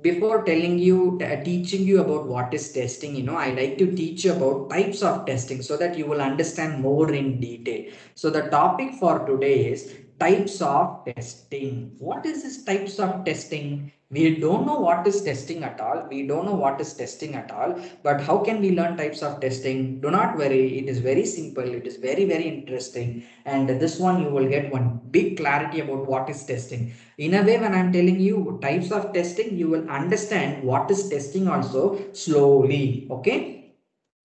before telling you, uh, teaching you about what is testing, you know, I like to teach you about types of testing so that you will understand more in detail. So the topic for today is types of testing. What is this types of testing? We don't know what is testing at all. We don't know what is testing at all. But how can we learn types of testing? Do not worry. It is very simple. It is very, very interesting. And this one you will get one big clarity about what is testing. In a way, when I'm telling you types of testing, you will understand what is testing also slowly. Okay.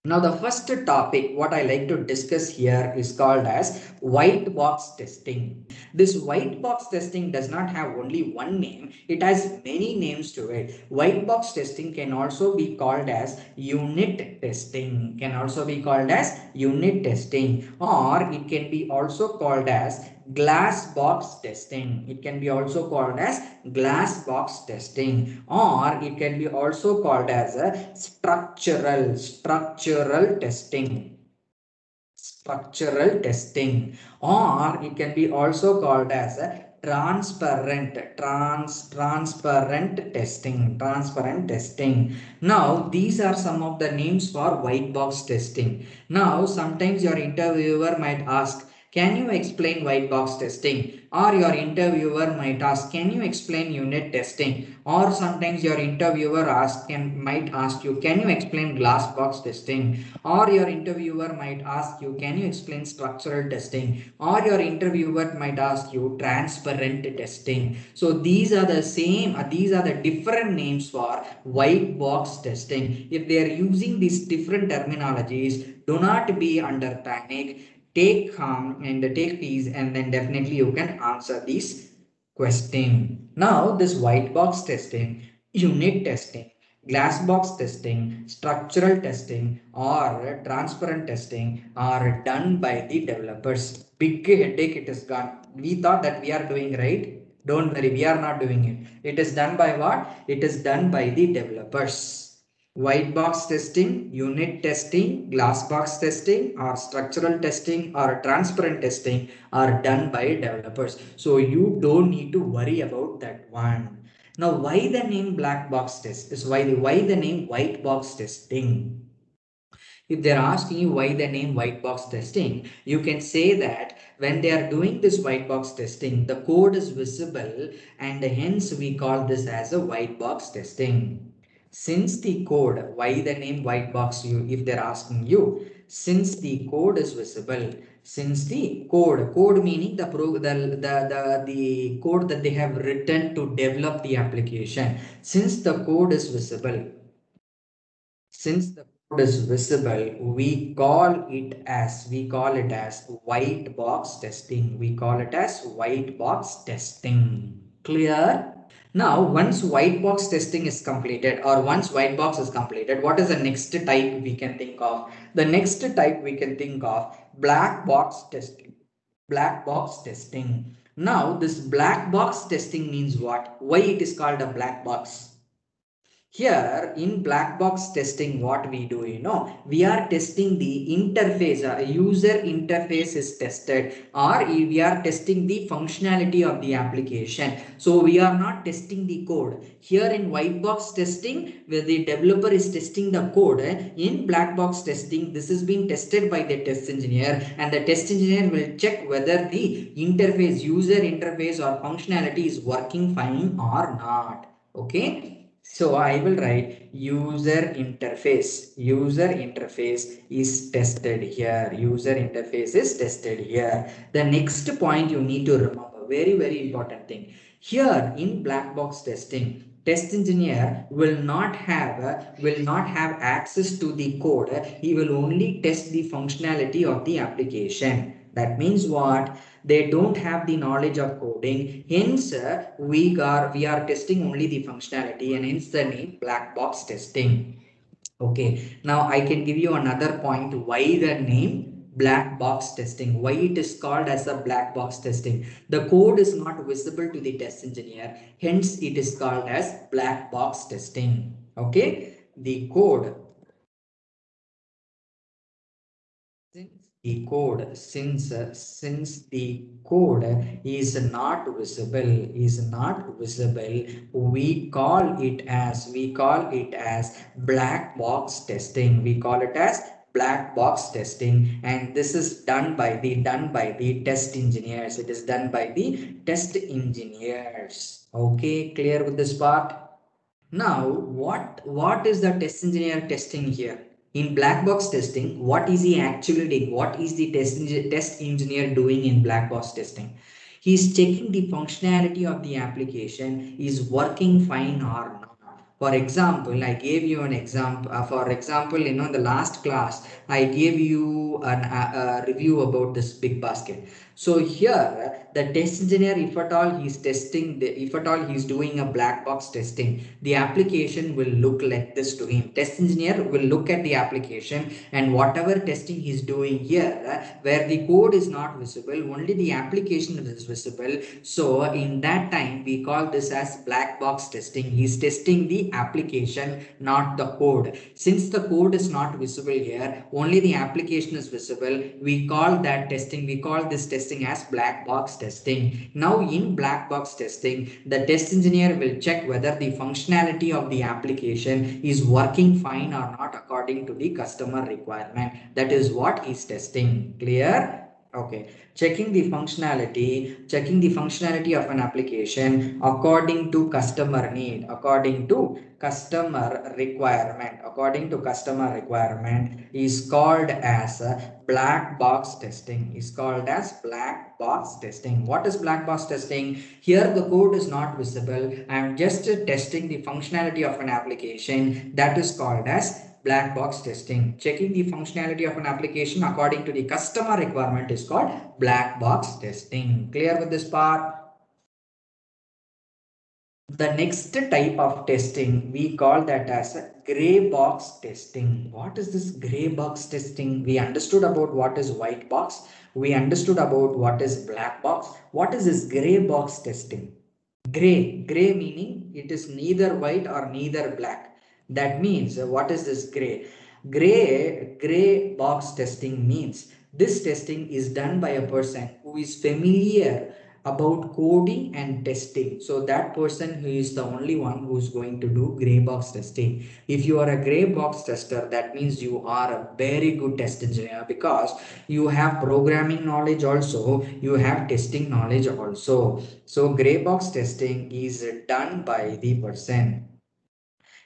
Now the first topic what I like to discuss here is called as white box testing. This white box testing does not have only one name. It has many names to it. White box testing can also be called as unit testing. Can also be called as unit testing or it can be also called as glass box testing. It can be also called as glass box testing or it can be also called as a structural, structural testing. Structural testing or it can be also called as a transparent trans transparent testing transparent testing now these are some of the names for white box testing now sometimes your interviewer might ask can you explain white box testing? Or your interviewer might ask, can you explain unit testing? Or sometimes your interviewer ask, can, might ask you, can you explain glass box testing? Or your interviewer might ask you, can you explain structural testing? Or your interviewer might ask you, transparent testing. So these are the same, uh, these are the different names for white box testing. If they are using these different terminologies, do not be under panic take calm and take peace and then definitely you can answer these question. Now this white box testing, unit testing, glass box testing, structural testing or transparent testing are done by the developers. Big headache it is gone. We thought that we are doing right. Don't worry, we are not doing it. It is done by what? It is done by the developers white box testing, unit testing, glass box testing or structural testing or transparent testing are done by developers. So you don't need to worry about that one. Now why the name black box test is why the why the name white box testing. If they're asking you why the name white box testing, you can say that when they are doing this white box testing, the code is visible and hence we call this as a white box testing since the code why the name white box you if they're asking you since the code is visible since the code code meaning the pro the, the the the code that they have written to develop the application. Since the code is visible since the code is visible we call it as we call it as white box testing. We call it as white box testing. Clear now, once white box testing is completed or once white box is completed, what is the next type we can think of? The next type we can think of black box testing. Black box testing. Now, this black box testing means what? Why it is called a black box? Here in black box testing, what we do, you know, we are testing the interface, a user interface is tested or we are testing the functionality of the application. So we are not testing the code. Here in white box testing, where the developer is testing the code, in black box testing, this is being tested by the test engineer and the test engineer will check whether the interface, user interface or functionality is working fine or not. Okay. So I will write user interface. User interface is tested here. User interface is tested here. The next point you need to remember, very, very important thing. Here in black box testing, test engineer will not have will not have access to the code. He will only test the functionality of the application. That means what? they don't have the knowledge of coding. Hence we are we are testing only the functionality and hence the name black box testing. Okay. Now i can give you another point why the name black box testing why it is called as a black box testing. The code is not visible to the test engineer. Hence it is called as black box testing. Okay? The code the code. Since uh, since the code is not visible is not visible we call it as we call it as black box testing. We call it as black box testing. And this is done by the done by the test engineers. It is done by the test engineers. Okay clear with this part? Now what what is the test engineer testing here in black box testing, what is he actually doing? What is the test, test engineer doing in black box testing? He is checking the functionality of the application is working fine or. For example, I gave you an example. Uh, for example, you know, in the last class, I gave you an, a, a review about this BigBasket. So here the test engineer, if at all he's testing, the, if at all he's doing a black box testing, the application will look like this to him. Test engineer will look at the application and whatever testing he's doing here, where the code is not visible, only the application is visible. So in that time, we call this as black box testing. He's testing the application, not the code. Since the code is not visible here, only the application is visible. We call that testing, we call this testing as black box testing. Now in black box testing, the test engineer will check whether the functionality of the application is working fine or not according to the customer requirement. That is what is testing. Clear? Okay, checking the functionality, checking the functionality of an application according to customer need, according to customer requirement, according to customer requirement is called as black box testing, is called as black box testing. What is black box testing? Here the code is not visible. I am just testing the functionality of an application that is called as black box testing. Checking the functionality of an application according to the customer requirement is called black box testing. Clear with this part? The next type of testing, we call that as a gray box testing. What is this gray box testing? We understood about what is white box. We understood about what is black box. What is this gray box testing? Gray, gray meaning it is neither white or neither black that means what is this gray? Gray, gray box testing means this testing is done by a person who is familiar about coding and testing. So that person who is the only one who is going to do gray box testing. If you are a gray box tester, that means you are a very good test engineer because you have programming knowledge also, you have testing knowledge also. So gray box testing is done by the person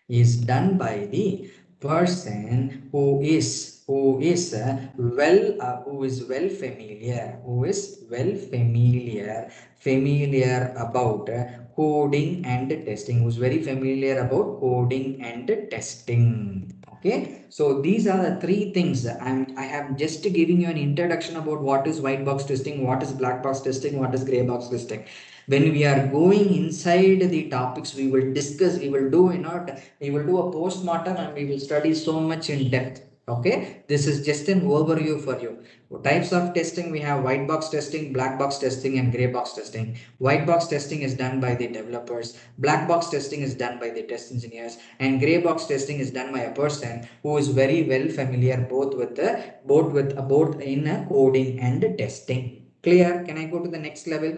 is done by the person who is who is uh, well uh, who is well familiar who is well familiar familiar about uh, coding and testing who's very familiar about coding and testing okay? So these are the three things i'm i have just giving you an introduction about what is white box testing what is black box testing what is gray box testing. When we are going inside the topics we will discuss we will do you know we will do a post-mortem and we will study so much in depth okay? This is just an overview for you. Types of testing we have white box testing black box testing and gray box testing. White box testing is done by the developers. Black box testing is done by the test engineers. And gray box testing is done by a person who is very well familiar both with the both with both in coding and testing. Clear? Can i go to the next level?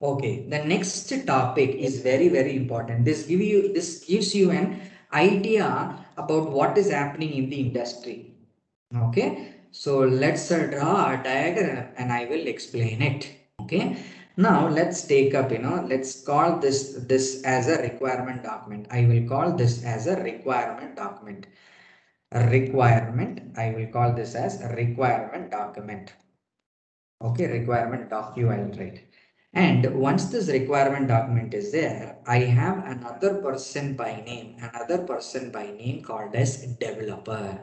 Okay, the next topic is very, very important. This give you this gives you an idea about what is happening in the industry. Okay, so let's uh, draw a diagram and I will explain it. Okay, now let's take up, you know, let's call this this as a requirement document. I will call this as a requirement document. Requirement, I will call this as a requirement document. Okay, requirement doc you will write and once this requirement document is there, I have another person by name, another person by name called as developer.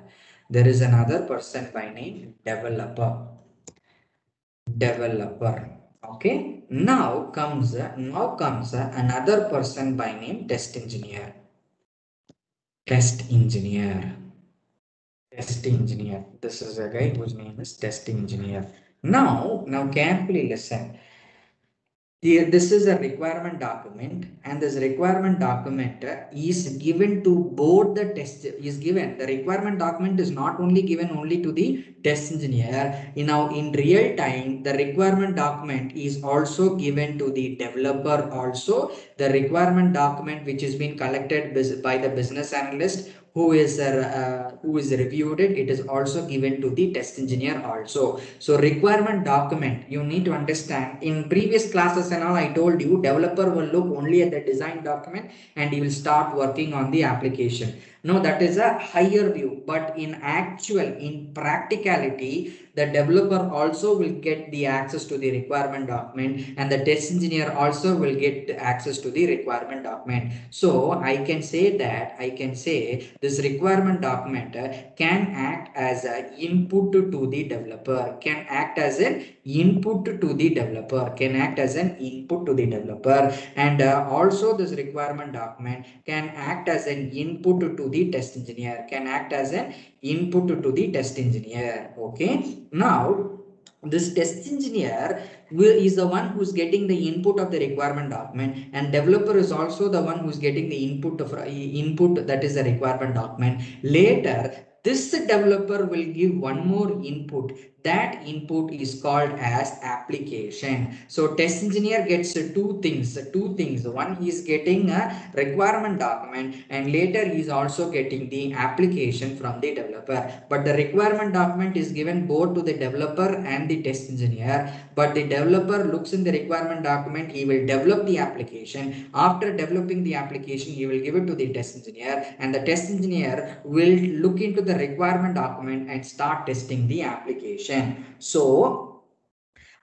There is another person by name developer. Developer. Okay. Now comes now comes another person by name test engineer. Test engineer. Test engineer. This is a guy whose name is test engineer. Now, now carefully listen this is a requirement document and this requirement document is given to both the test is given. The requirement document is not only given only to the test engineer. You know in real time the requirement document is also given to the developer also. The requirement document which is being collected by the business analyst who is uh, who is reviewed it it is also given to the test engineer also. So requirement document you need to understand. In previous classes and all i told you developer will look only at the design document and he will start working on the application no that is a higher view but in actual in practicality the developer also will get the access to the requirement document and the test engineer also will get access to the requirement document. So I can say that I can say this requirement document can act as an input to the developer, can act as an input to the developer, can act as an input to the developer and uh, also this requirement document can act as an input to the test engineer, can act as an input to the test engineer. Okay. Now, this test engineer will, is the one who's getting the input of the requirement document and developer is also the one who's getting the input of uh, input that is the requirement document later this developer will give one more input. That input is called as application. So test engineer gets two things two things. One is getting a requirement document and later he is also getting the application from the developer. But the requirement document is given both to the developer and the test engineer. But the developer looks in the requirement document he will develop the application. After developing the application he will give it to the test engineer. And the test engineer will look into the requirement document and start testing the application. So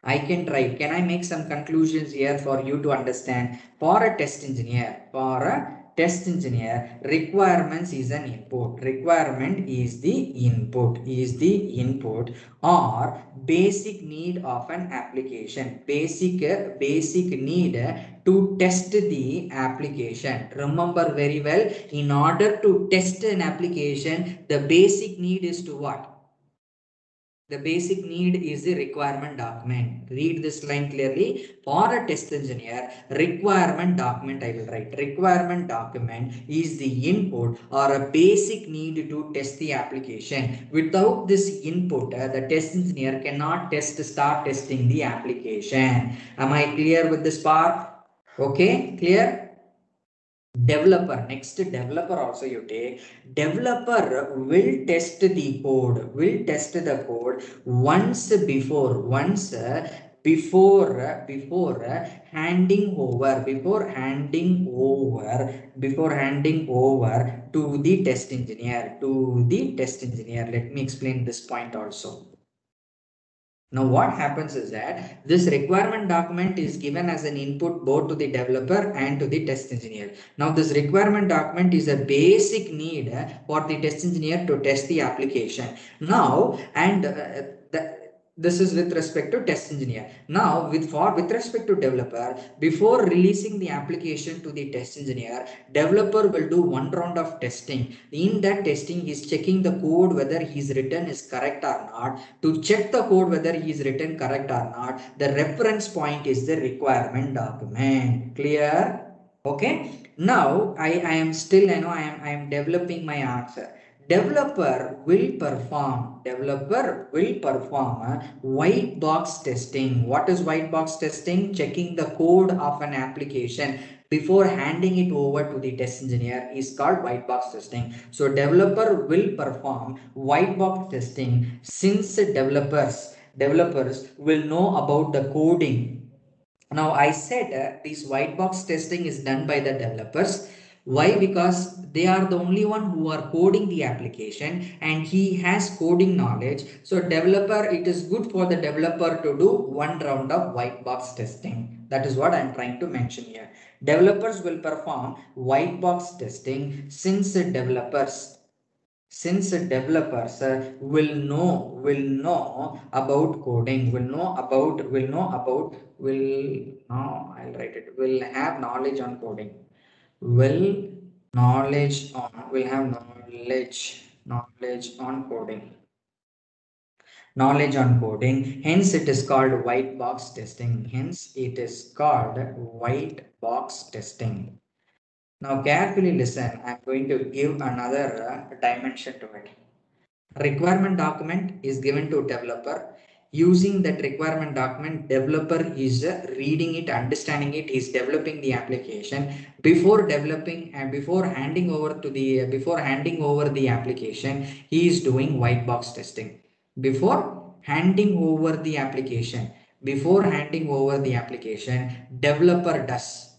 I can try. Can I make some conclusions here for you to understand? For a test engineer, for a test engineer, requirements is an input. Requirement is the input, is the input or basic need of an application. Basic, basic need to test the application. Remember very well, in order to test an application, the basic need is to what? The basic need is the requirement document. Read this line clearly. For a test engineer, requirement document I will write. Requirement document is the input or a basic need to test the application. Without this input, uh, the test engineer cannot test, start testing the application. Am I clear with this part? Okay, clear? developer next developer also you take developer will test the code will test the code once before once before before handing over before handing over before handing over to the test engineer to the test engineer. Let me explain this point also now what happens is that this requirement document is given as an input both to the developer and to the test engineer. Now this requirement document is a basic need for the test engineer to test the application. Now and uh, the this is with respect to test engineer. Now with for with respect to developer before releasing the application to the test engineer developer will do one round of testing. In that testing he's checking the code whether he's written is correct or not. To check the code whether he's written correct or not the reference point is the requirement document. Clear? Okay. Now i i am still i know i am i am developing my answer developer will perform. Developer will perform a white box testing. What is white box testing? Checking the code of an application before handing it over to the test engineer is called white box testing. So developer will perform white box testing since developers developers will know about the coding. Now i said uh, this white box testing is done by the developers why? Because they are the only one who are coding the application and he has coding knowledge. So developer, it is good for the developer to do one round of white box testing. That is what I am trying to mention here. Developers will perform white box testing since developers since developers uh, will know will know about coding will know about will know about will no i'll write it will have knowledge on coding will knowledge on will have knowledge knowledge on coding knowledge on coding. Hence, it is called white box testing. Hence, it is called white box testing. Now, carefully listen. I'm going to give another dimension to it. Requirement document is given to developer using that requirement document developer is uh, reading it understanding it is developing the application before developing and before handing over to the before handing over the application he is doing white box testing. Before handing over the application before handing over the application developer does.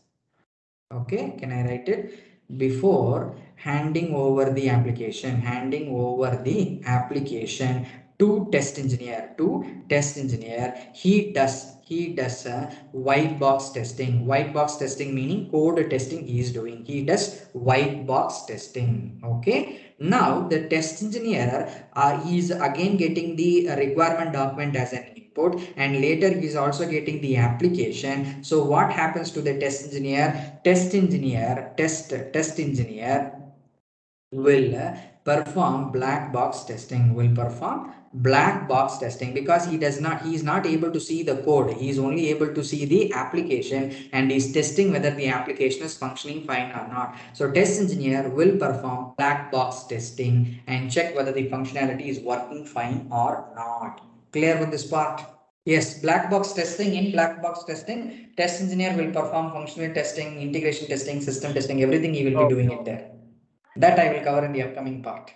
Okay can i write it? Before handing over the application handing over the application to test engineer to test engineer he does he does white box testing. White box testing meaning code testing he is doing. He does white box testing okay? Now the test engineer uh, is again getting the requirement document as an input and later he is also getting the application. So what happens to the test engineer? Test engineer test test engineer will perform black box testing will perform black box testing because he does not he is not able to see the code he is only able to see the application and is testing whether the application is functioning fine or not so test engineer will perform black box testing and check whether the functionality is working fine or not clear with this part Yes, black box testing. In black box testing, test engineer will perform functional testing, integration testing, system testing, everything he will be doing it there. That I will cover in the upcoming part.